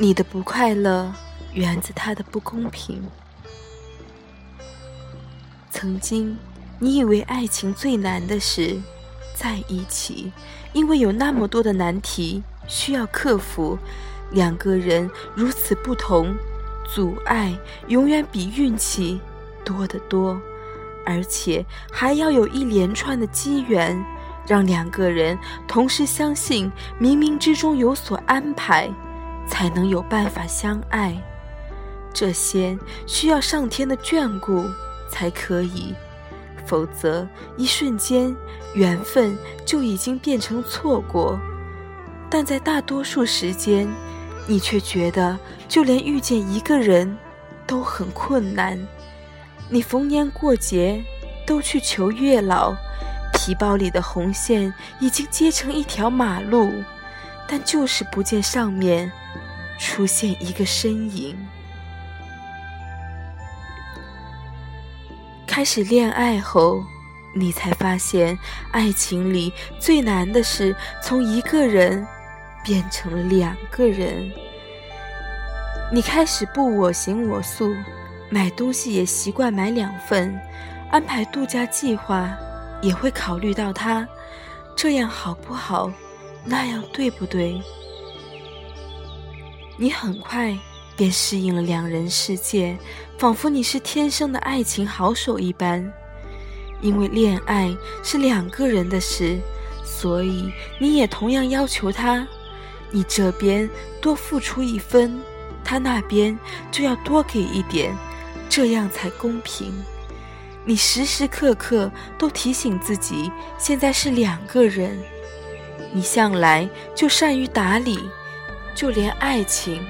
你的不快乐源自他的不公平。曾经，你以为爱情最难的是在一起，因为有那么多的难题需要克服，两个人如此不同，阻碍永远比运气多得多，而且还要有一连串的机缘，让两个人同时相信冥冥之中有所安排，才能有办法相爱。这些需要上天的眷顾。才可以，否则一瞬间缘分就已经变成错过。但在大多数时间，你却觉得就连遇见一个人都很困难。你逢年过节都去求月老，皮包里的红线已经接成一条马路，但就是不见上面出现一个身影。开始恋爱后，你才发现，爱情里最难的是从一个人变成了两个人。你开始不我行我素，买东西也习惯买两份，安排度假计划也会考虑到他，这样好不好？那样对不对？你很快。便适应了两人世界，仿佛你是天生的爱情好手一般。因为恋爱是两个人的事，所以你也同样要求他，你这边多付出一分，他那边就要多给一点，这样才公平。你时时刻刻都提醒自己，现在是两个人。你向来就善于打理，就连爱情。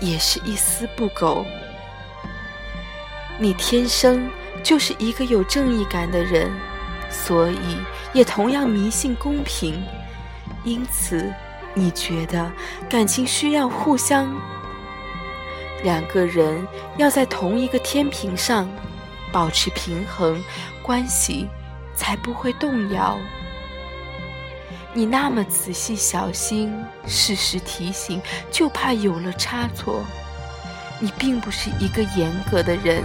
也是一丝不苟。你天生就是一个有正义感的人，所以也同样迷信公平。因此，你觉得感情需要互相，两个人要在同一个天平上保持平衡，关系才不会动摇。你那么仔细小心，时时提醒，就怕有了差错。你并不是一个严格的人，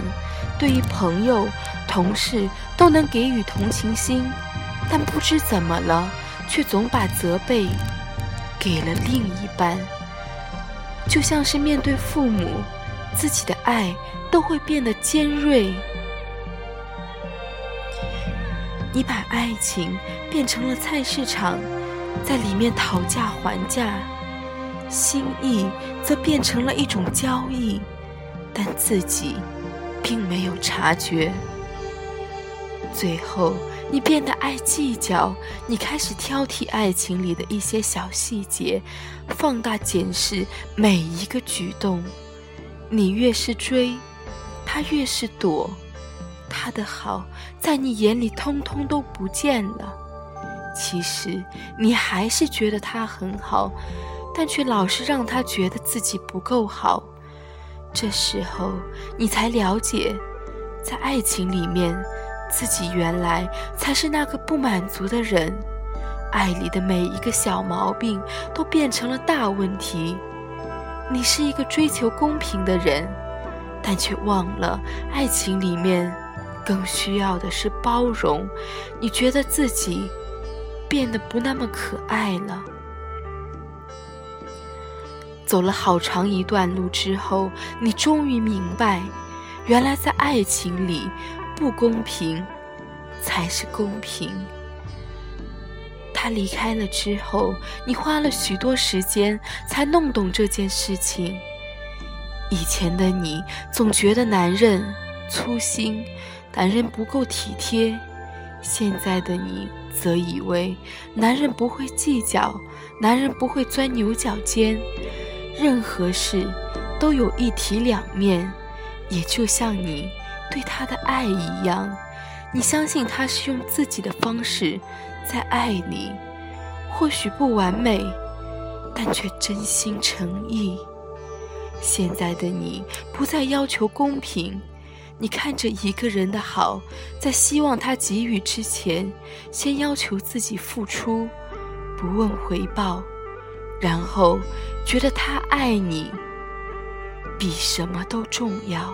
对于朋友、同事都能给予同情心，但不知怎么了，却总把责备给了另一半。就像是面对父母，自己的爱都会变得尖锐。你把爱情变成了菜市场。在里面讨价还价，心意则变成了一种交易，但自己并没有察觉。最后，你变得爱计较，你开始挑剔爱情里的一些小细节，放大检视每一个举动。你越是追，他越是躲，他的好在你眼里通通都不见了。其实你还是觉得他很好，但却老是让他觉得自己不够好。这时候你才了解，在爱情里面，自己原来才是那个不满足的人。爱里的每一个小毛病都变成了大问题。你是一个追求公平的人，但却忘了爱情里面更需要的是包容。你觉得自己。变得不那么可爱了。走了好长一段路之后，你终于明白，原来在爱情里，不公平才是公平。他离开了之后，你花了许多时间才弄懂这件事情。以前的你总觉得男人粗心，男人不够体贴，现在的你。则以为男人不会计较，男人不会钻牛角尖，任何事都有一体两面，也就像你对他的爱一样，你相信他是用自己的方式在爱你，或许不完美，但却真心诚意。现在的你不再要求公平。你看着一个人的好，在希望他给予之前，先要求自己付出，不问回报，然后觉得他爱你，比什么都重要。